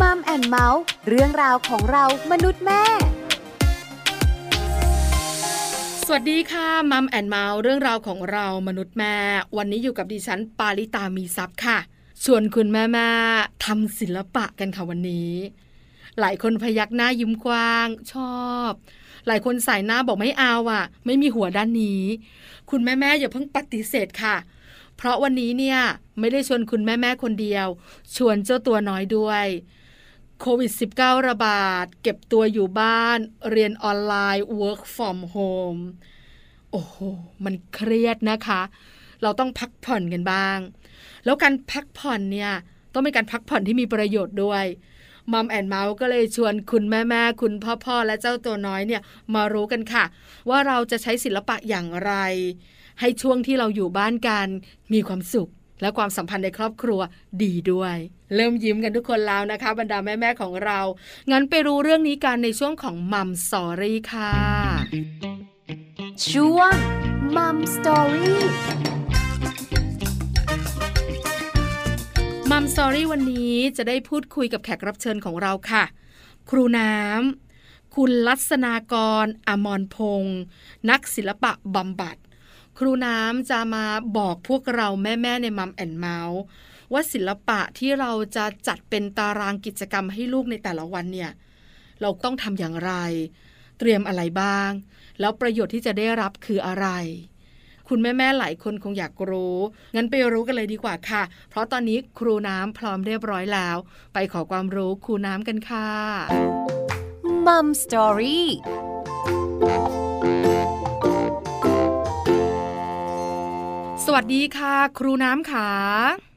Mom and เมาท์เรื่องราวของเรามนุษย์แม่ สวัสดีค่ะ Mom and เมาท์เรื่องราวของเรามนุษย์แม่ วันนี้อยู่กับดิฉันปาริตามีซัพ์ค่ะ ชวนคุณแม่แม่ทำศิลปะกันค่ะวันนี้ หลายคนพยักหน้ายิ้มกว้างชอบหลายคนส่ายหน้าบอกไม่เอาอะ ไม่มีหัวด้านนี้ คุณแม่แม่อย่าเพิ่งปฏิเสธค่ะ เพราะวันนี้เนี่ย ไม่ได้ชวนคุณแม่แม่คนเดียว ชวนเจ้าตัวน้อยด้วยโควิด -19 ระบาด เก็บตัวอยู่บ้าน เรียนออนไลน์ work from home โอ้โห มันเครียดนะคะ เราต้องพักผ่อนกันบ้าง แล้วการพักผ่อนเนี่ย ต้องเป็นการพักผ่อนที่มีประโยชน์ด้วยมัมแอนเมาส์ก็เลยชวนคุณแม่แม่คุณพ่อพ่อและเจ้าตัวน้อยเนี่ยมารู้กันค่ะ ว่าเราจะใช้ศิลปะอย่างไร ให้ช่วงที่เราอยู่บ้านกันมีความสุข และความสัมพันธ์ในครอบครัวดีด้วย เริ่มยิ้มกันทุกคนแล้วนะคะ บรรดาแม่ๆของเรา งั้นไปรู้เรื่องนี้กันในช่วงของ Mom Story ค่ะช่วง Mom Story Mom Story วันนี้จะได้พูดคุยกับแขกรับเชิญของเราค่ะ ครูน้ำคุณลัษนากรอมรพงศ์นักศิลปะบำบัด ครูน้ำจะมาบอกพวกเราแม่ ๆ ในมัมแอนเมาส์ว่าศิลปะที่เราจะจัดเป็นตารางกิจกรรมให้ลูกในแต่ละวันเนี่ย เราต้องทำอย่างไร เตรียมอะไรบ้าง แล้วประโยชน์ที่จะได้รับคืออะไร คุณแม่ๆหลายคนคงอยากรู้ งั้นไปรู้กันเลยดีกว่าค่ะ เพราะตอนนี้ครูน้ำพร้อมเรียบร้อยแล้ว ไปขอความรู้ครูน้ำกันค่ะมัมสตอรี่ สวัสดีค่ะ ครูน้ำค่ะ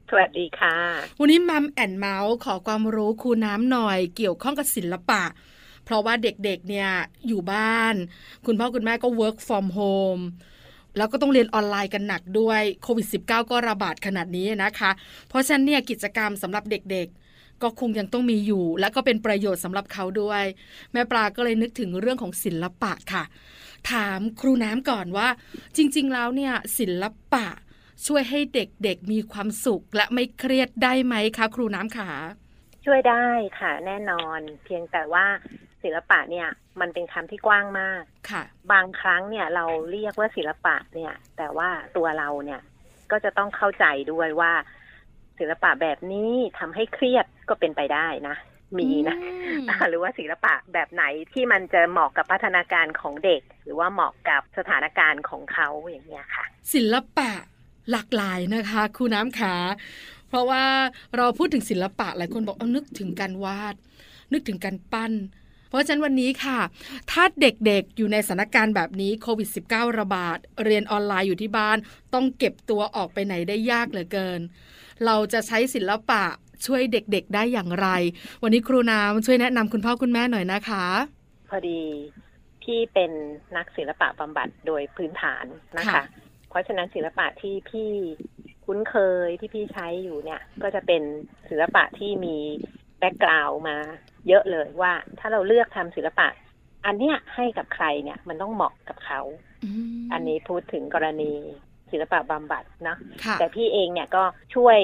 สวัสดีค่ะ วันนี้มัมแอนเมาส์ขอความรู้ครูน้ำหน่อยเกี่ยวข้องกับศิลปะ เพราะว่าเด็กๆเนี่ยอยู่บ้าน คุณพ่อคุณแม่ก็ work from home แล้วก็ต้องเรียนออนไลน์กันหนักด้วยโควิด -19 ก็ระบาดขนาดนี้นะคะ เพราะฉะนั้นเนี่ยกิจกรรมสำหรับเด็กๆ ก็คงยังต้องมีอยู่ และก็เป็นประโยชน์สำหรับเขาด้วย แม่ปลาก็เลยนึกถึงเรื่องของศิลปะค่ะ ถามครูน้ำก่อนว่า จริง ๆ แล้วเนี่ยศิลปะช่วยให้เด็กๆมีความสุขและไม่เครียดได้ไหมคะ ครูน้ำขาช่วยได้ค่ะ แน่นอน เพียงแต่ว่าศิลปะเนี่ยมันเป็นคำที่กว้างมากค่ะ บางครั้งเนี่ยเราเรียกว่าศิลปะเนี่ย แต่ว่าตัวเราเนี่ยก็จะต้องเข้าใจด้วยว่า ศิลปะแบบนี้ทำให้เครียดก็เป็นไปได้นะ มีนะอืมหรือว่าศิลปะแบบไหนที่มันจะเหมาะกับพัฒนาการของเด็ก หรือว่าเหมาะกับสถานการณ์ของเขาอย่างเงี้ยค่ะ ศิลปะหลากหลายนะคะครูน้ำขาเพราะว่าเราพูดถึงศิลปะหลายคนบอกเอานึกถึงการวาด นึกถึงการปั้น เพราะฉะนั้นวันนี้ค่ะ ถ้าเด็กๆอยู่ในสถานการณ์แบบนี้โควิด -19 ระบาด เรียนออนไลน์อยู่ที่บ้าน ต้องเก็บตัวออกไปไหนได้ยากเหลือเกิน เราจะใช้ศิลปะช่วยเด็กๆได้อย่างไร วันนี้ครูน้ำช่วยแนะนำคุณพ่อคุณแม่หน่อยนะคะ พอดีพี่เป็นนักศิลปะบำบัดโดยพื้นฐานนะคะค่ะเพราะฉะนั้นศิลปะที่พี่คุ้นเคยที่พี่ใช้อยู่เนี่ย ก็จะเป็นศิลปะที่มีแบ็กกราวด์มาเยอะเลยว่า ถ้าเราเลือกทำศิลปะ อันเนี้ยให้กับใครเนี่ยมันต้องเหมาะกับเขามอันนี้พูดถึงกรณี ศิลปะบำบัดเนาะค่ะแต่พี่เองเนี่ยก็ช่วย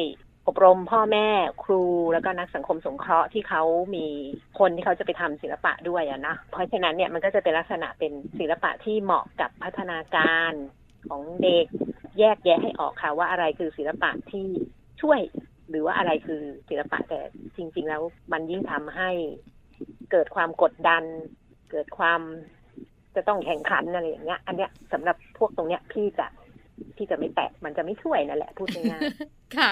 อบรมพ่อแม่ครูแล้วก็นักสังคมสงเคราะห์ที่เขามีคนที่เขาจะไปทำศิลปะด้วยอะนะเพราะฉะนั้นเนี่ยมันก็จะเป็นลักษณะเป็นศิลปะที่เหมาะกับพัฒนาการของเด็กแยกแยะให้ออกค่ะว่าอะไรคือศิลปะที่ช่วยหรือว่าอะไรคือศิลปะแต่จริง ๆ แล้วมันยิ่งทำให้เกิดความกดดัน เกิดความจะต้องแข่งขันอะไรอย่างเงี้ย อันเนี้ยสำหรับพวกตรงเนี้ยพี่จะ พี่จะไม่แตะมันจะไม่ช่วยนั่นแหละพูดง่ายๆค่ะ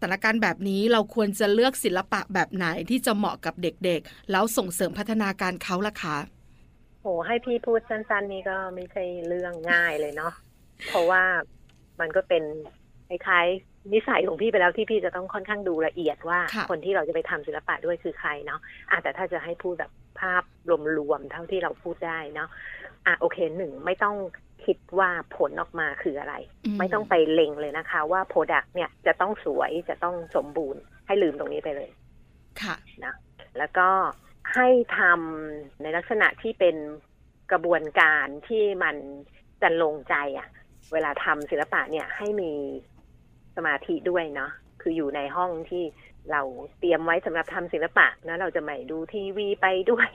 สถานการณ์แบบนี้เราควรจะเลือกศิลปะแบบไหนที่จะเหมาะกับเด็กๆ แล้วส่งเสริมพัฒนาการเขาล่ะคะโอ้ให้พี่พูดสั้นๆ นี่ก็ไม่ใช่เรื่องง่ายเลยเนาะเพราะว่ามันก็เป็นคล้ายๆนิสัยของพี่ไปแล้วที่พี่จะต้องค่อนข้างดูละเอียดว่าค่ะคนที่เราจะไปทำศิลปะด้วยคือใครเนาะอะแต่ถ้าจะให้พูดแบบภาพรวมๆเท่าที่เราพูดได้เนาะอะโอเคหนึ่งไม่ต้อง คิดว่าผลออกมาคืออะไร ไม่ต้องไปเล็งเลยนะคะ ว่าโปรดักต์เนี่ยจะต้องสวยจะต้องสมบูรณ์ ให้ลืมตรงนี้ไปเลย ค่ะแล้วก็ให้ทำในลักษณะที่เป็นกระบวนการที่มันจะลงใจอะ่ะ เวลาทำศิลปะเนี่ยให้มีสมาธิด้วยเนาะคืออยู่ในห้องที่ เราเตรียมไว้สำหรับทำศิลปะนะเราจะไม่ดูทีวีไปด้วย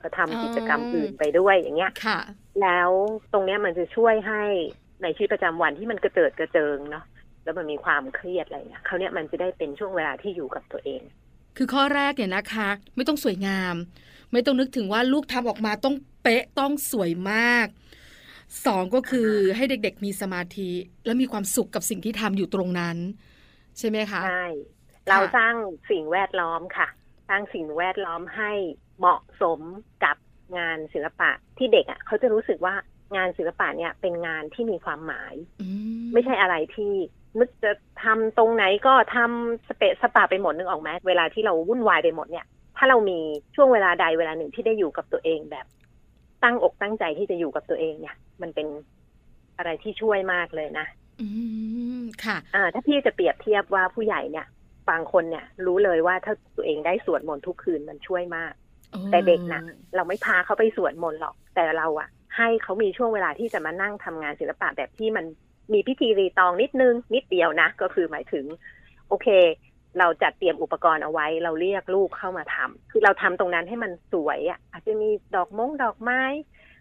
ก็ทำกิจกรรมอื่นไปด้วยอย่างเงี้ยค่ะ แล้วตรงเนี้ยมันจะช่วยให้ในชีวิตประจำวันที่มันกระเจิดกระเจิงเนาะแล้วมันมีความเครียดอะไรเนี่ยเขาวเนี้ยมันจะได้เป็นช่วงเวลาที่อยู่กับตัวเอง คือข้อแรกเนี่ยนะคะ ไม่ต้องสวยงาม ไม่ต้องนึกถึงว่าลูกทำออกมาต้องเป๊ะต้องสวยมากสองก็คือให้เด็กๆมีสมาธิ และมีความสุขกับสิ่งที่ทำอยู่ตรงนั้น ใช่ไหมคะใช่ เราสร้างสิ่งแวดล้อมค่ะ สร้างสิ่งแวดล้อมให้เหมาะสมกับงานศิลปะที่เด็กอะเขาจะรู้สึกว่างานศิลปะเนี่ยเป็นงานที่มีความหมายอืไม่ใช่อะไรที่นึกจะทำตรงไหนก็ทำสเปะสปาไปหมดนึกออกไหมเวลาที่เราวุ่นวายไปหมดเนี่ย ถ้าเรามีช่วงเวลาใดเวลาหนึ่งที่ได้อยู่กับตัวเองแบบ ตั้งอกตั้งใจที่จะอยู่กับตัวเองเนี่ย มันเป็นอะไรที่ช่วยมากเลยนะ อืมค่ะ อ่า ถ้าพี่จะเปรียบเทียบว่าผู้ใหญ่เนี่ย บางคนเนี่ยรู้เลยว่าถ้าตัวเองได้สวดมนต์ทุกคืนมันช่วยมาก แต่เด็กนะเราไม่พาเขาไปสวดมนต์หรอก แต่เราอะให้เขามีช่วงเวลาที่จะมานั่งทำงานศิลปะแบบที่มันมีพิธีรีตองนิดนึง นิดเดียวนะ ก็คือหมายถึง โอเค เราจัดเตรียมอุปกรณ์เอาไว้ เราเรียกลูกเข้ามาทำคือเราทำตรงนั้นให้มันสวยอะอาจจะมีดอกมงดอกไม้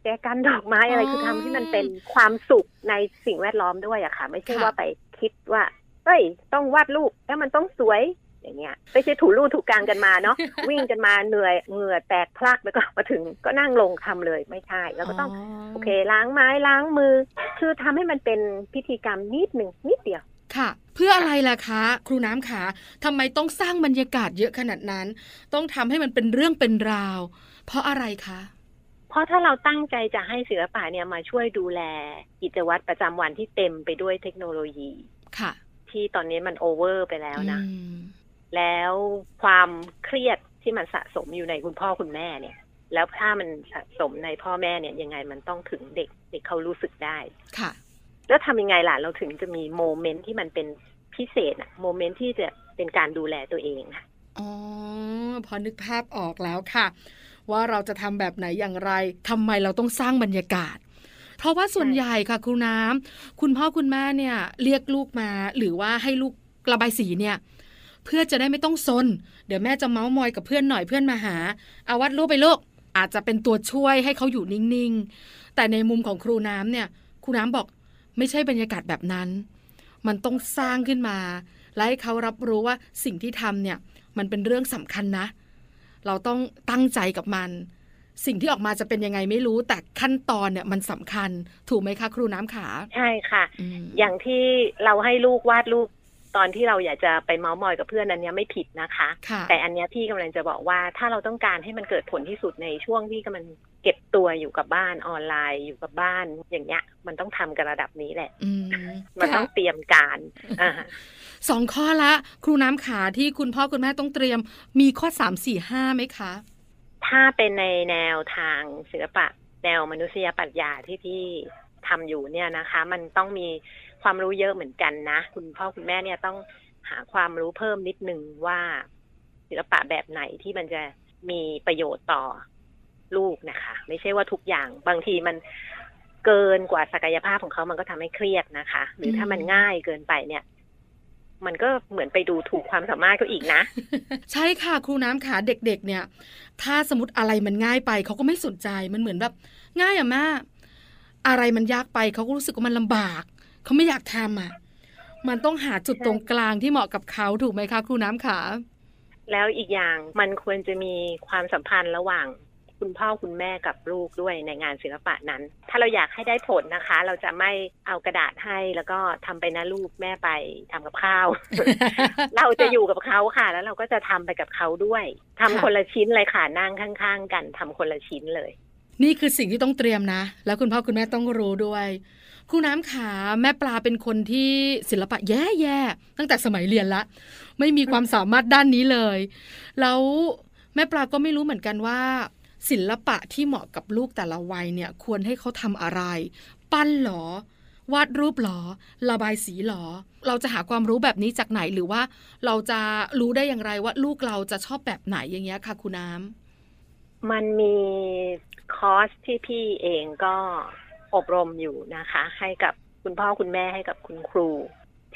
แจกันดอกไม้อะไรอ๋อคือทำให้มันเป็นความสุขในสิ่งแวดล้อมด้วยอะค่ะ ไม่ใช่ค่ะว่าไปคิดว่า เฮ้ย ต้องวาดรูปแล้วมันต้องสวยอย่างเงี้ยไม่ใช่ถูรูถูกลางกันมาเนาะวิ่งกันมาเหนื่อยเหงื่อแตกพลักแล้วก็มาถึงก็นั่งลงทำเลยไม่ใช่แล้วก็ต้องโอเค ล้างไม้ล้างมือ คือทำให้มันเป็นพิธีกรรมนิดหนึ่งนิดเดียวค่ะ เพื่ออะไรล่ะคะ ครูน้ำขาทำไมต้องสร้างบรรยากาศเยอะขนาดนั้น ต้องทำให้มันเป็นเรื่องเป็นราว เพราะอะไรคะเพราะถ้าเราตั้งใจจะให้ศิลปะเนี่ยมาช่วยดูแลกิจวัตรประจำวันที่เต็มไปด้วยเทคโนโลยีค่ะ ที่ตอนนี้มันโอเวอร์ไปแล้วนะอืมแล้วความเครียดที่มันสะสมอยู่ในคุณพ่อคุณแม่เนี่ย แล้วถ้ามันสะสมในพ่อแม่เนี่ยยังไงมันต้องถึงเด็กเด็กเขารู้สึกได้ค่ะ แล้วทำยังไงล่ะเราถึงจะมีโมเมนต์ที่มันเป็นพิเศษอะโมเมนต์ที่จะเป็นการดูแลตัวเองอะอ๋อพอนึกภาพออกแล้วค่ะ ว่าเราจะทำแบบไหนอย่างไรทำไมเราต้องสร้างบรรยากาศ เพราะว่าส่วนใหญ่ค่ะครูน้ำคุณพ่อคุณแม่เนี่ยเรียกลูกมา หรือว่าให้ลูกระบายสีเนี่ยเพื่อจะได้ไม่ต้องซน เดี๋ยวแม่จะเมาส์มอยกับเพื่อนหน่อยเพื่อนมาหา เอาวัดรูปไปลูกอาจจะเป็นตัวช่วยให้เขาอยู่นิ่งๆ แต่ในมุมของครูน้ำเนี่ย ครูน้ำบอกไม่ใช่บรรยากาศแบบนั้น มันต้องสร้างขึ้นมา และให้เขารับรู้ว่าสิ่งที่ทำเนี่ย มันเป็นเรื่องสำคัญนะ เราต้องตั้งใจกับมัน สิ่งที่ออกมาจะเป็นยังไงไม่รู้ แต่ขั้นตอนเนี่ยมันสำคัญ ถูกไหมคะ ครูน้ำขา ใช่ค่ะอืมอย่างที่เราให้ลูกวาดรูปตอนที่เราอยากจะไปเมาส์มอยกับเพื่อนอันเนี้ยไม่ผิดนะคะค่ะแต่อันเนี้ยพี่กำลังจะบอกว่าถ้าเราต้องการให้มันเกิดผลที่สุดในช่วงที่กำลังเก็บตัวอยู่กับบ้านออนไลน์อยู่กับบ้าน อย่างเงี้ย มันต้องทำกันระดับนี้แหละอืมมันต้องเตรียมการอ่าฮะสองข้อละ ครูน้ำขาที่คุณพ่อคุณแม่ต้องเตรียม มีข้อสามสี่ห้าไหมคะ ถ้าเป็นในแนวทางศิลปะ แนวมนุษยปรัชญาที่พี่ทำอยู่เนี่ยนะคะ มันต้องมีความรู้เยอะเหมือนกันนะ คุณพ่อคุณแม่เนี่ยต้องหาความรู้เพิ่มนิดนึงว่าศิลปะแบบไหนที่มันจะมีประโยชน์ต่อลูกนะคะ ไม่ใช่ว่าทุกอย่างบางทีมันเกินกว่าศักยภาพของเขามันก็ทำให้เครียดนะคะ หรือถ้ามันง่ายเกินไปเนี่ย มันก็เหมือนไปดูถูกความสามารถเขาอีกนะ ใช่ค่ะครูน้ำขาเด็กๆ เนี่ย ถ้าสมมติอะไรมันง่ายไปเขาก็ไม่สนใจมันเหมือนแบบ ง่ายอะแม่อะไรมันยากไปเขาก็รู้สึกว่ามันลำบากเขาไม่อยากทำอะมันต้องหาจุดตรงกลางที่เหมาะกับเขาถูกไหมคะ ครูน้ำขาแล้วอีกอย่างมันควรจะมีความสัมพันธ์ระหว่าง คุณพ่อคุณแม่กับลูกด้วยในงานศิลปะนั้น ถ้าเราอยากให้ได้ผลนะคะ เราจะไม่เอากระดาษให้แล้วก็ทำไปนะลูกแม่ไปทำกับข้าว เราจะอยู่กับเขาค่ะ แล้วเราก็จะทำไปกับเขาด้วยทำค่ะคนละชิ้นเลยค่ะนั่งข้าง ๆ กันทำคนละชิ้นเลย นี่คือสิ่งที่ต้องเตรียมนะ แล้วคุณพ่อคุณแม่ต้องรู้ด้วยครูน้ำขาแม่ปลาเป็นคนที่ศิลปะแย่ๆตั้งแต่สมัยเรียนละ ไม่มีความสามารถด้านนี้เลย แล้วแม่ปลาก็ไม่รู้เหมือนกันว่า ศิลปะที่เหมาะกับลูกแต่ละวัยเนี่ยควรให้เขาทำอะไร ปั้นหรอ วาดรูปหรอ ระบายสีหรอ เราจะหาความรู้แบบนี้จากไหนหรือว่า เราจะรู้ได้อย่างไรว่าลูกเราจะชอบแบบไหนอย่างเงี้ยค่ะครูน้ำมันมีคอร์สที่พี่เองก็อบรมอยู่นะคะ ให้กับคุณพ่อคุณแม่ให้กับคุณครู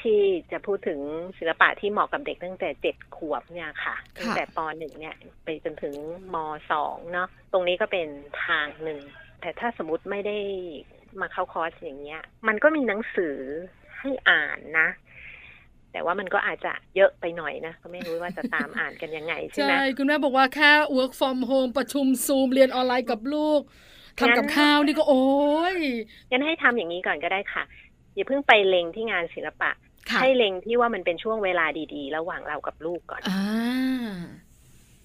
ที่จะพูดถึงศิลปะที่เหมาะกับเด็กตั้งแต่เจ็ดขวบเนี่ยค่ะค่ะตั้งแต่ปหนึ่งเนี่ย ไปจนถึงมสองเนาะตรงนี้ก็เป็นทางหนึ่ง แต่ถ้าสมมติไม่ได้มาเข้าคอร์สอย่างเงี้ย มันก็มีหนังสือให้อ่านนะ แต่ว่ามันก็อาจจะเยอะไปหน่อยนะ ก็ไม่รู้ว่าจะตามอ่านกันยังไงใช่ไหมใช่ คุณแม่บอกว่าแค่ work from home ประชุมซูมเรียนออนไลน์กับลูกทำกับงั้นข้าวนี่ก็โอ้ยงั้นให้ทำอย่างนี้ก่อนก็ได้ค่ะอย่าเพิ่งไปเล็งที่งานศิลปะค่ะ ให้เล็งที่ว่ามันเป็นช่วงเวลาดีๆ ระหว่างเรากับลูกก่อนอ่า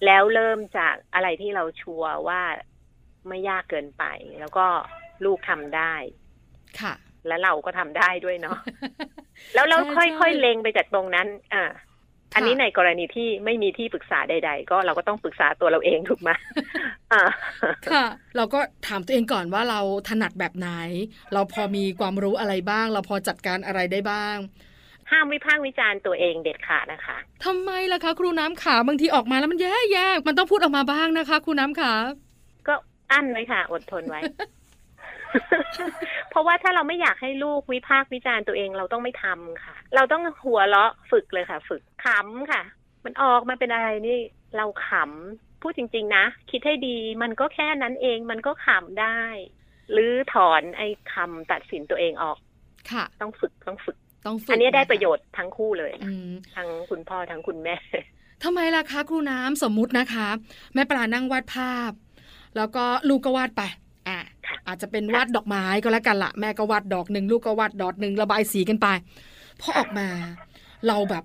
แล้วเริ่มจากอะไรที่เราชัวร์ว่าไม่ยากเกินไป แล้วก็ลูกทำได้ ค่ะ แล้วเราก็ทำได้ด้วยเนาะแล้วเราใช่ค่ใช่อยๆเล็งไปจากตรงนั้น อ่าอันนี้ในกรณีที่ไม่มีที่ปรึกษาใด ๆ ก็เราก็ต้องปรึกษาตัวเราเองถูกไหมอ่าค่ะ เราก็ถามตัวเองก่อนว่าเราถนัดแบบไหน เราพอมีความรู้อะไรบ้าง เราพอจัดการอะไรได้บ้าง ห้ามวิพากษ์วิจารณ์ตัวเองเด็ดขาดนะคะทำไมล่ะคะ ครูน้ำขาบางทีออกมาแล้วมันแย่แย่ๆมันต้องพูดออกมาบ้างนะคะ ครูน้ำขาก็อั้นไว้ค่ะ อดทนไว้ เพราะว่าถ้าเราไม่อยากให้ลูกวิพากษ์วิจารณ์ตัวเองเราต้องไม่ทำค่ะ เราต้องหัวเราะฝึกเลยค่ะ ฝึกขำค่ะ มันออกมาเป็นอะไรนี่ เราขำพูดจริง ๆ นะ คิดให้ดีมันก็แค่นั้นเองมันก็ขำได้ หรือถอนไอ้คำตัดสินตัวเองออก ค่ะ ต้องฝึกต้องฝึก ต้องฝึกอันนี้ได้คประโยชน์ทั้งคู่เลยอืมทั้งคุณพ่อทั้งคุณแม่ทำไมล่ะคะ ครูน้ำสมมุตินะคะ แม่ปลานั่งวาดภาพ แล้วก็ลูกก็วาดไปอะค่ะอาจจะเป็นวาดดอกไม้ก็แล้วกันละแม่ก็วาดดอกหนึ่งลูกก็วาดดอกหนึ่งระบายสีกันไปพอออกมา เราแบบ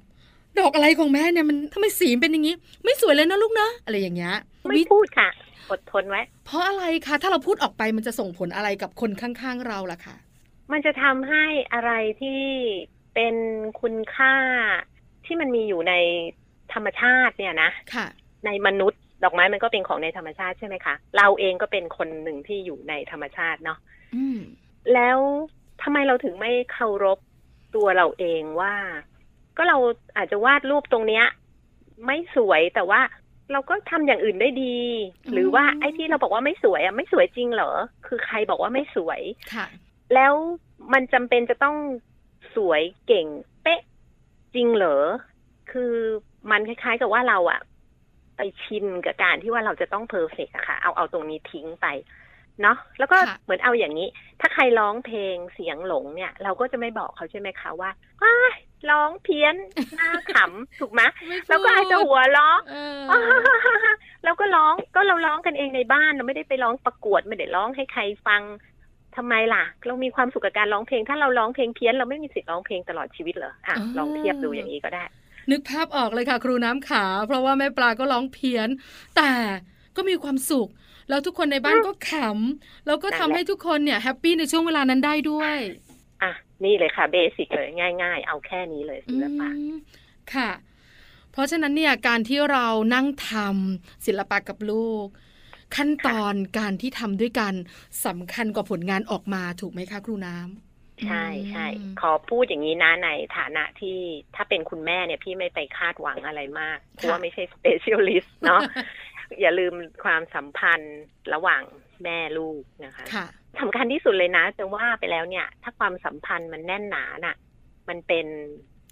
ดอกอะไรของแม่เนี่ยมันทำไมสีมันเป็นอย่างนี้ ไม่สวยเลยนะลูกนะอะไรอย่างเงี้ยไม่วิพูดค่ะอดทนไว้ เพราะอะไรคะถ้าเราพูดออกไปมันจะส่งผลอะไรกับคนข้างๆเราล่ะคะ มันจะทำให้อะไรที่เป็นคุณค่าที่มันมีอยู่ในธรรมชาติเนี่ยนะค่ะในมนุษย์ดอกไม้มันก็เป็นของในธรรมชาติใช่ไหมคะ เราเองก็เป็นคนหนึ่งที่อยู่ในธรรมชาติเนาะอืมแล้วทำไมเราถึงไม่เคารพตัวเราเองว่า ก็เราอาจจะวาดรูปตรงเนี้ย ไม่สวยแต่ว่าเราก็ทำอย่างอื่นได้ดี หรือว่าไอ้ที่เราบอกว่าไม่สวยอะไม่สวยจริงเหรอ คือใครบอกว่าไม่สวยค่ะ แล้วมันจำเป็นจะต้องสวยเก่ง เป๊ะจริงเหรอ คือมันคล้าย ๆ กับว่าเราอะไปชินกับการที่ว่าเราจะต้องเพอร์เฟกอะค่ะ เอาเอาตรงนี้ทิ้งไปเนาะแล้วก็ค่ะเหมือนเอาอย่างนี้ ถ้าใครร้องเพลงเสียงหลงเนี่ย เราก็จะไม่บอกเขาใช่ไหมคะว่าอ้ายร้องเพี้ยนหน้าขำถูกไหมไม่พูดแล้วก็อาจจะหัวเราะเออแล้วก็ร้องก็เราร้องกันเองในบ้านเราไม่ได้ไปร้องประกวดไม่ได้ร้องให้ใครฟัง ทำไมล่ะ เรามีความสุขกับการร้องเพลง ถ้าเราร้องเพลงเพี้ยนเราไม่มีสิทธิ์ร้องเพลงตลอดชีวิตเหรออะลองเทียบดูอย่างนี้ก็ได้ นึกภาพออกเลยค่ะ ครูน้ำขา เพราะว่าแม่ปลาก็ร้องเพี้ยน แต่ก็มีความสุข แล้วทุกคนในบ้านก็ขำแล้วก็ทำให้ทุกคนเนี่ยแฮปปี้ในช่วงเวลานั้นได้ด้วยอะนี่เลยค่ะเบสิกเลยง่าย ๆ เอาแค่นี้เลยศิลปะอืมค่ะ เพราะฉะนั้นเนี่ยการที่เรานั่งทำศิลปะกับลูก ขั้นตอนการที่ทำด้วยกันสำคัญกว่าผลงานออกมาถูกไหมคะครูน้ำใช่ใช่อืมขอพูดอย่างนี้นะในฐานะที่ถ้าเป็นคุณแม่เนี่ยพี่ไม่ไปคาดหวังอะไรมากเพราะว่าไม่ใช่ specialist เนาะอย่าลืมความสัมพันธ์ระหว่างแม่ลูกนะคะค่ะสำคัญที่สุดเลยนะจะว่าไปแล้วเนี่ย ถ้าความสัมพันธ์มันแน่นหนาน่ะ มันเป็น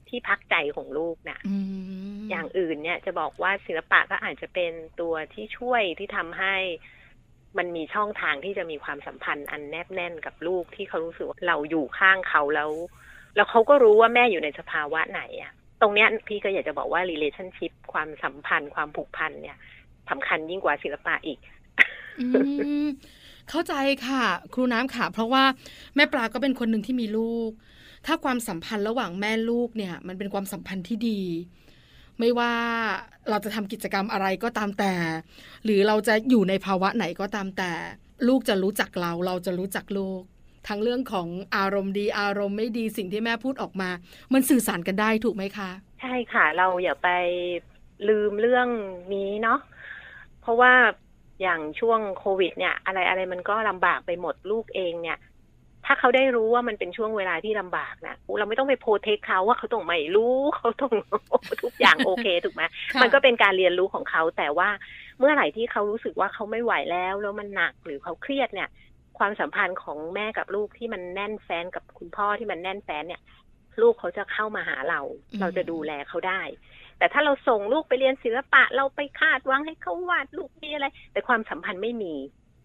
ที่พักใจของลูกน่ะอืม อย่างอื่นเนี่ยจะบอกว่าศิลปะก็อาจจะเป็นตัวที่ช่วยที่ทำให้มันมีช่องทางที่จะมีความสัมพันธ์อันแนบแน่นกับลูกที่เขารู้สึกว่าเราอยู่ข้างเขาแล้ว แล้วเขาก็รู้ว่าแม่อยู่ในสภาวะไหนอะตรงเนี้ยพี่ก็อยากจะบอกว่า relationship ความสัมพันธ์ความผูกพันเนี่ยสำคัญยิ่งกว่าศิลปะอีกอืมเข้าใจค่ะ ครูน้ำค่ะ เพราะว่าแม่ปลาก็เป็นคนหนึ่งที่มีลูก ถ้าความสัมพันธ์ระหว่างแม่ลูกเนี่ย มันเป็นความสัมพันธ์ที่ดี ไม่ว่าเราจะทำกิจกรรมอะไรก็ตามแต่ หรือเราจะอยู่ในภาวะไหนก็ตามแต่ ลูกจะรู้จักเรา เราจะรู้จักลูกทั้งเรื่องของอารมณ์ดีอารมณ์ไม่ดีสิ่งที่แม่พูดออกมา มันสื่อสารกันได้ถูกไหมคะ ใช่ค่ะ เราอย่าไปลืมเรื่องนี้เนาะเพราะว่าอย่างช่วงโควิดเนี่ย อะไรอะไรมันก็ลำบากไปหมดลูกเองเนี่ย ถ้าเขาได้รู้ว่ามันเป็นช่วงเวลาที่ลำบากนะเราไม่ต้องไปโพเทคเขาว่าเขาต้องไม่รู้เขาต้องทุกอย่างโอเคถูกไหมค่ะมันก็เป็นการเรียนรู้ของเขา แต่ว่าเมื่อไหร่ที่เขารู้สึกว่าเขาไม่ไหวแล้ว แล้วมันหนักหรือเขาเครียดเนี่ย ความสัมพันธ์ของแม่กับลูกที่มันแน่นแฟนกับคุณพ่อที่มันแน่นแฟนเนี่ย ลูกเขาจะเข้ามาหาเราอืมเราจะดูแลเขาได้ แต่ถ้าเราส่งลูกไปเรียนศิลปะ เราไปคาดหวังให้เขาวาดลูกมีอะไร แต่ความสัมพันธ์ไม่มี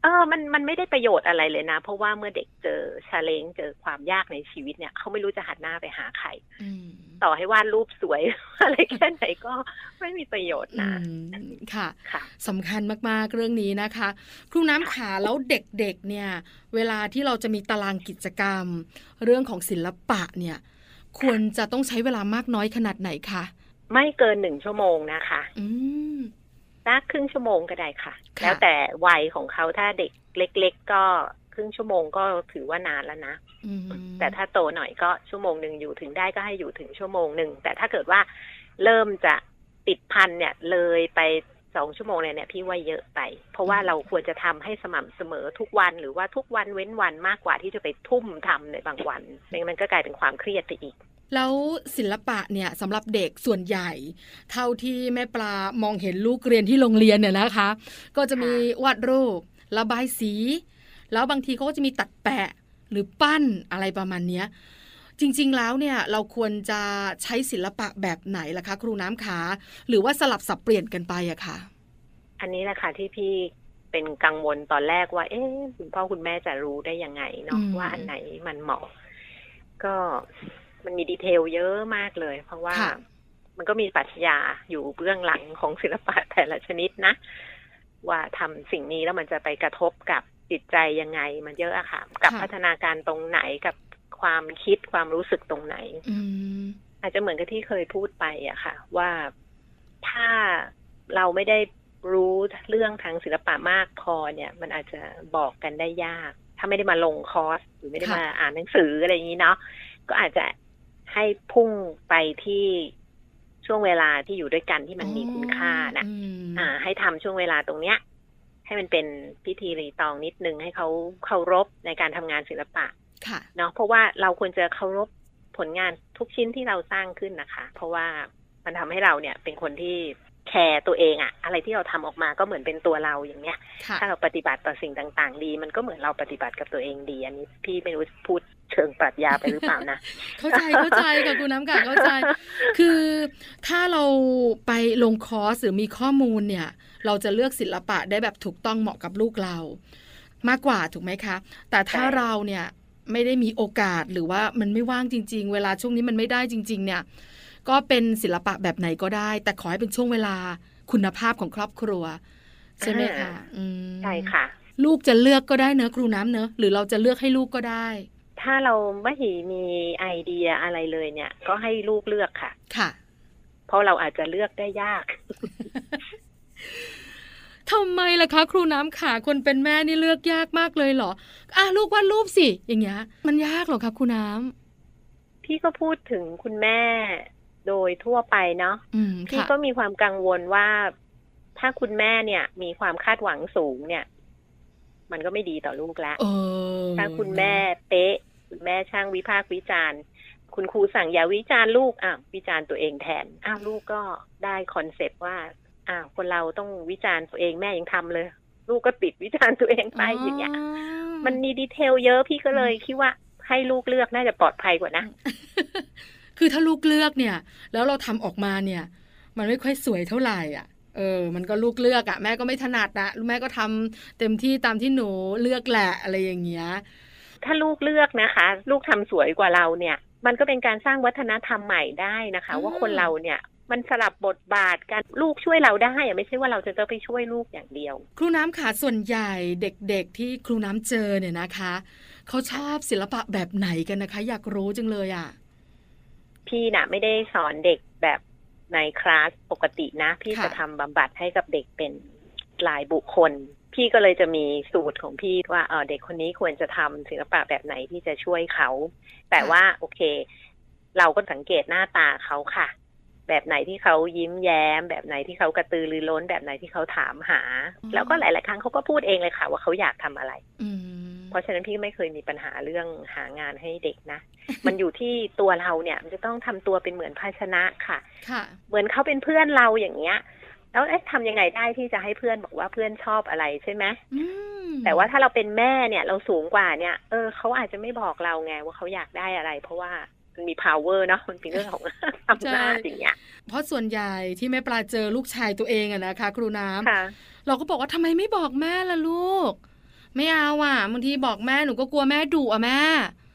เออมันมันไม่ได้ประโยชน์อะไรเลยนะ เพราะว่าเมื่อเด็กเจอชาเลนจ์เจอความยากในชีวิตเนี่ยเขาไม่รู้จะหันหน้าไปหาใครอืมต่อให้วาดรูปสวย อะไรแค่ไหนก็ไม่มีประโยชน์อืนะมค่ะค่ะสำคัญมากๆเรื่องนี้นะคะครูน้ำขาแล้วเด็กๆเนี่ย เวลาที่เราจะมีตารางกิจกรรม เรื่องของศิลปะเนี่ย ควรจะต้องใช้เวลามากน้อยขนาดไหนคะไม่เกินหนึ่งชั่วโมงนะคะอืม สักครึ่งชั่วโมงก็ได้ค่ะค่ะ แล้วแต่วัยของเขาถ้าเด็กเล็ก ๆ ก็ครึ่งชั่วโมงก็ถือว่านานแล้วนะอืมแต่ถ้าโตหน่อยก็ชั่วโมงหนึ่งอยู่ถึงได้ก็ให้อยู่ถึงชั่วโมงหนึ่งแต่ถ้าเกิดว่าเริ่มจะติดพันเนี่ยเลยไปสองชั่วโมงเลยเนี่ยพี่ว่าเยอะไป เพราะว่าเราควรจะทำให้สม่ำเสมอทุกวันหรือว่าทุกวันเว้นวันมากกว่าที่จะไปทุ่มทำในบางวันไม่งั้นมันก็กลายเป็นความเครียดไปอีก แล้วศิลปะเนี่ยสำหรับเด็กส่วนใหญ่ เท่าที่แม่ปลามองเห็นลูกเรียนที่โรงเรียนเนี่ยนะคะ ก็จะมีวาดรูประบายสี แล้วบางทีเขาก็จะมีตัดแปะหรือปั้นอะไรประมาณเนี้ยจริง ๆ แล้วเนี่ยเราควรจะใช้ศิลปะแบบไหนล่ะคะ ครูน้ำขาหรือว่าสลับสับเปลี่ยนกันไปอะค่ะ อันนี้แหละค่ะที่พี่เป็นกังวลตอนแรกว่า เอ๊ะคุณพ่อคุณแม่จะรู้ได้ยังไงเนาะอืมว่าอันไหนมันเหมาะ ก็ มันมีดีเทลเยอะมากเลย เพราะว่าค่ะมันก็มีปรัชญาอยู่เบื้องหลังของศิลปะแต่ละชนิดนะ ว่าทำสิ่งนี้แล้วมันจะไปกระทบกับจิตใจยังไง มันเยอะอะค่ะ กับค่ะพัฒนาการตรงไหนกับความคิดความรู้สึกตรงไหนอืมอาจจะเหมือนกับที่เคยพูดไปอะค่ะ ว่าถ้าเราไม่ได้รู้เรื่องทางศิลปะมากพอเนี่ย มันอาจจะบอกกันได้ยาก ถ้าไม่ได้มาลงคอร์สหรือไม่ได้ค่ะมาอ่านหนังสืออะไรอย่างนี้เนาะก็อาจจะ ให้พุ่งไปที่ช่วงเวลาที่อยู่ด้วยกันที่มันมีคุณค่านะอืมอ่า ให้ทำช่วงเวลาตรงเนี้ย ให้มันเป็นพิธีรีตองนิดนึงให้เขาเคารพในการทำงานศิลปะค่ะเนาะเพราะว่าเราควรจะเคารพผลงานทุกชิ้นที่เราสร้างขึ้นนะคะ เพราะว่ามันทำให้เราเนี่ยเป็นคนที่ แคร์ตัวเองอะอะไรที่เราทำออกมาก็เหมือนเป็นตัวเราอย่างเนี้ยค่ะถ้าเราปฏิบัติต่อสิ่งต่างๆ ดี มันก็เหมือนเราปฏิบัติกับตัวเองดี อันนี้พี่ไม่รู้พูดเชิงปรัชญาไปหรือเปล่านะ เข้าใจเข้าใจค่ะคุณน้ำกาเข้าใจ คือถ้าเราไปลงคอร์สหรือมีข้อมูลเนี่ย เราจะเลือกศิลปะได้แบบถูกต้องเหมาะกับลูกเรา มากกว่าถูกไหมคะ แต่ถ้าใช่เราเนี่ยไม่ได้มีโอกาสหรือว่ามันไม่ว่างจริง ๆ เวลาช่วงนี้มันไม่ได้จริง ๆ เนี่ย ก็เป็นศิลปะแบบไหนก็ได้ แต่ขอให้เป็นช่วงเวลาคุณภาพของครอบครัว ใช่ไหมคะอืมใช่ค่ะ ลูกจะเลือกก็ได้เนอะครูน้ำเนอะหรือเราจะเลือกให้ลูกก็ได้ ถ้าเราไม่มีไอเดียอะไรเลยเนี่ย ก็ให้ลูกเลือกค่ะ ค่ะ เพราะเราอาจจะเลือกได้ยากทำไมล่ะคะครูน้ำขาคนเป็นแม่นี่เลือกยากมากเลยเหรออะลูกวาดรูปสิ อย่างเงี้ย มันยากเหรอคะครูน้ำพี่ก็พูดถึงคุณแม่ โดยทั่วไปเนาะอืมพี่ค่ะก็มีความกังวลว่าถ้าคุณแม่เนี่ย มีความคาดหวังสูงเนี่ย มันก็ไม่ดีต่อลูกแล้วเออถ้าคุณแม่เป๊ะ คุณแม่ช่างวิพากษ์วิจารณ์ คุณครูสั่งอย่าวิจารณ์ลูกอะวิจารณ์ตัวเองแทนอ้าวลูกก็ได้ concept ว่าอ้าวคนเราต้องวิจารณ์ตัวเองแม่ยังทำเลย ลูกก็ติดวิจารณ์ตัวเองไปอย่างเงี้ยมันมี detail เยอะพี่ก็เลยคิดว่าให้ลูกเลือกน่าจะปลอดภัยกว่านะ คือถ้าลูกเลือกเนี่ย แล้วเราทำออกมาเนี่ย มันไม่ค่อยสวยเท่าไหร่อะเออ มันก็ลูกเลือกอะแม่ก็ไม่ถนัดนะแม่ก็ทำเต็มที่ตามที่หนูเลือกแหละอะไรอย่างเงี้ย ถ้าลูกเลือกนะคะ ลูกทำสวยกว่าเราเนี่ย มันก็เป็นการสร้างวัฒนธรรมใหม่ได้นะคะอืมว่าคนเราเนี่ยมันสลับบทบาทกันลูกช่วยเราได้อะไม่ใช่ว่าเราจะต้องไปช่วยลูกอย่างเดียว ครูน้ำขาส่วนใหญ่เด็กๆ ที่ครูน้ำเจอเนี่ยนะคะ เขาชอบศิลปะแบบไหนกันนะคะ อยากรู้จังเลยอะ พี่น่ะ ไม่ได้สอนเด็กแบบในคลาสปกตินะ พี่ค่ะจะทำบำบัดให้กับเด็กเป็นรายบุคคล พี่ก็เลยจะมีสูตรของพี่ว่าเออเด็กคนนี้ควรจะทำศิลปะแบบไหนที่จะช่วยเขา แต่ว่าโอเค เราก็สังเกตหน้าตาเขาค่ะ แบบไหนที่เขายิ้มแย้ม แบบไหนที่เขากระตือรือร้น แบบไหนที่เขาถามหาอืมแล้วก็หลาย ๆ ครั้งเขาก็พูดเองเลยค่ะ ว่าเขาอยากทำอะไร อืม เพราะฉะนั้นพี่ไม่เคยมีปัญหาเรื่องหางานให้เด็กนะ มันอยู่ที่ตัวเราเนี่ย มันจะต้องทำตัวเป็นเหมือนภาชนะค่ะ ค่ะ เหมือนเขาเป็นเพื่อนเราอย่างเงี้ย แล้วเอ๊ะทำยังไงได้ที่จะให้เพื่อนบอกว่าเพื่อนชอบอะไรใช่ไหมอืมแต่ว่าถ้าเราเป็นแม่เนี่ย เราสูงกว่าเนี่ย เออเขาอาจจะไม่บอกเราไงว่าเขาอยากได้อะไร เพราะว่ามันมี power เนาะมันเป็นเรื่องของอำนาจอย่างเงี้ย เพราะส่วนใหญ่ที่แม่ปลาเจอลูกชายตัวเองอะนะคะ ครูน้ำค่ะเราก็บอกว่าทำไมไม่บอกแม่ล่ะลูก ไม่เอาอะบางทีบอกแม่หนูก็กลัวแม่ดุอะแม่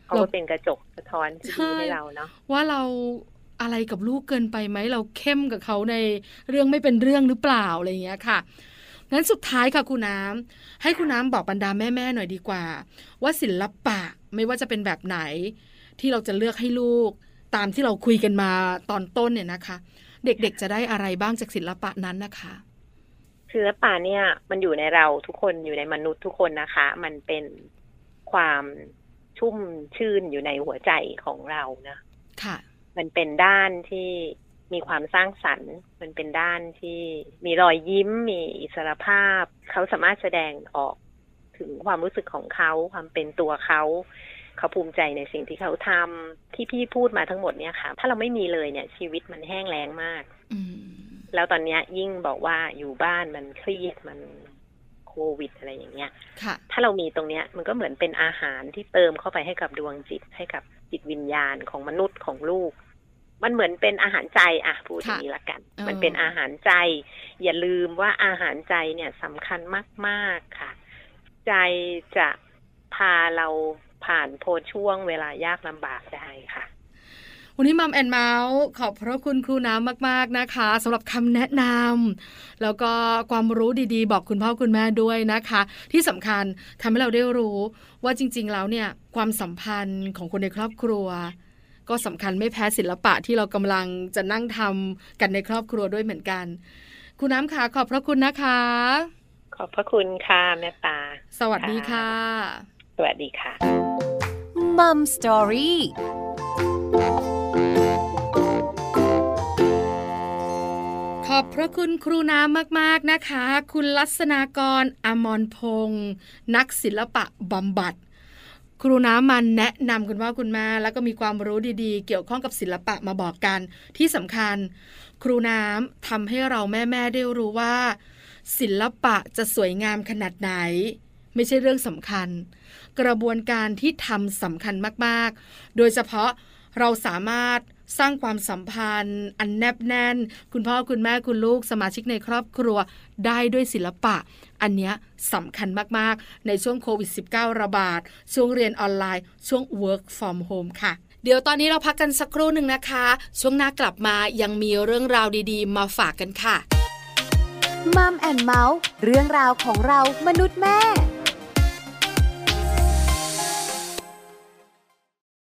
เขาเราก็เป็นกระจกสะท้อนที่ใช่ดีให้เราเนาะว่าเราอะไรกับลูกเกินไปไหมเราเข้มกับเขาในเรื่องไม่เป็นเรื่องหรือเปล่าอะไรอย่างเงี้ยค่ะงั้นสุดท้ายค่ะคุณน้ำให้คุณน้ำบอกบรรดาแม่ๆหน่อยดีกว่า ว่าศิลปะไม่ว่าจะเป็นแบบไหน ที่เราจะเลือกให้ลูก ตามที่เราคุยกันมาตอนต้นเนี่ยนะคะ เด็กๆจะได้อะไรบ้างจากศิลปะนั้นนะคะ ศิลปะเนี่ย มันอยู่ในเราทุกคนอยู่ในมนุษย์ทุกคนนะคะ มันเป็นความชุ่มชื่นอยู่ในหัวใจของเรานะค่ะ มันเป็นด้านที่มีความสร้างสรรค์ มันเป็นด้านที่มีรอยยิ้ม มีอิสรภาพ เขาสามารถแสดงออกถึงความรู้สึกของเขา ความเป็นตัวเขา เขาภูมิใจในสิ่งที่เขาทำที่พี่พูดมาทั้งหมดเนี่ยค่ะ ถ้าเราไม่มีเลยเนี่ย ชีวิตมันแห้งแล้งมาก อืม แล้วตอนเนี้ยยิ่งบอกว่าอยู่บ้านมันเครียดมันโควิดอะไรอย่างเงี้ยค่ะถ้าเรามีตรงเนี้ยมันก็เหมือนเป็นอาหารที่เติมเข้าไปให้กับดวงจิตให้กับจิตวิญญาณของมนุษย์ของลูก มันเหมือนเป็นอาหารใจอะพูดอย่างนี้ละกันเออมันเป็นอาหารใจ อย่าลืมว่าอาหารใจเนี่ยสำคัญมากๆค่ะ ใจจะพาเราผ่านโพช่วงเวลายากลำบากได้ค่ะ วันนี้มัมแอนเมาส์ขอบพระคุณครูน้ำมากๆนะคะสำหรับคำแนะนำแล้วก็ความรู้ดีๆ บอกคุณพ่อคุณแม่ด้วยนะคะ ที่สำคัญทำให้เราได้รู้ว่าจริง ๆ แล้วเนี่ยความสัมพันธ์ของคนในครอบครัว ก็สำคัญไม่แพ้ศิลปะที่เรากำลังจะนั่งทำกันในครอบครัวด้วยเหมือนกันคุณน้ำค่ะขอบพระคุณนะคะ ขอบพระคุณค่ะแม่ปลาสวัสดีค่ะ สวัสดีค่ะมัมสตอรี่ ขอบพระคุณครูน้ำมากๆนะคะ คุณลัษณากรอมรพงศ์นักศิลปะบำบัดครูน้ำมันแนะนำคุณพ่อคุณแม่แล้วก็มีความรู้ดีๆ เกี่ยวข้องกับศิลปะมาบอกกัน ที่สำคัญ ครูน้ำทำให้เราแม่ๆได้รู้ว่า ศิลปะจะสวยงามขนาดไหน ไม่ใช่เรื่องสำคัญ กระบวนการที่ทำสำคัญมากๆ โดยเฉพาะ เราสามารถสร้างความสัมพันธ์ อันแนบแน่น คุณพ่อคุณแม่คุณลูกสมาชิกในครอบครัวได้ด้วยศิลปะ อันเนี้ยสำคัญมาก ๆ ในช่วงโควิด -19 ระบาด ช่วงเรียนออนไลน์ ช่วง work from home ค่ะเดี๋ยวตอนนี้เราพักกันสักครู่หนึ่งนะคะ ช่วงหน้ากลับมายังมีเรื่องราวดีๆ มาฝากกันค่ะมัมแอนเมาส์เรื่องราวของเรามนุษย์แม่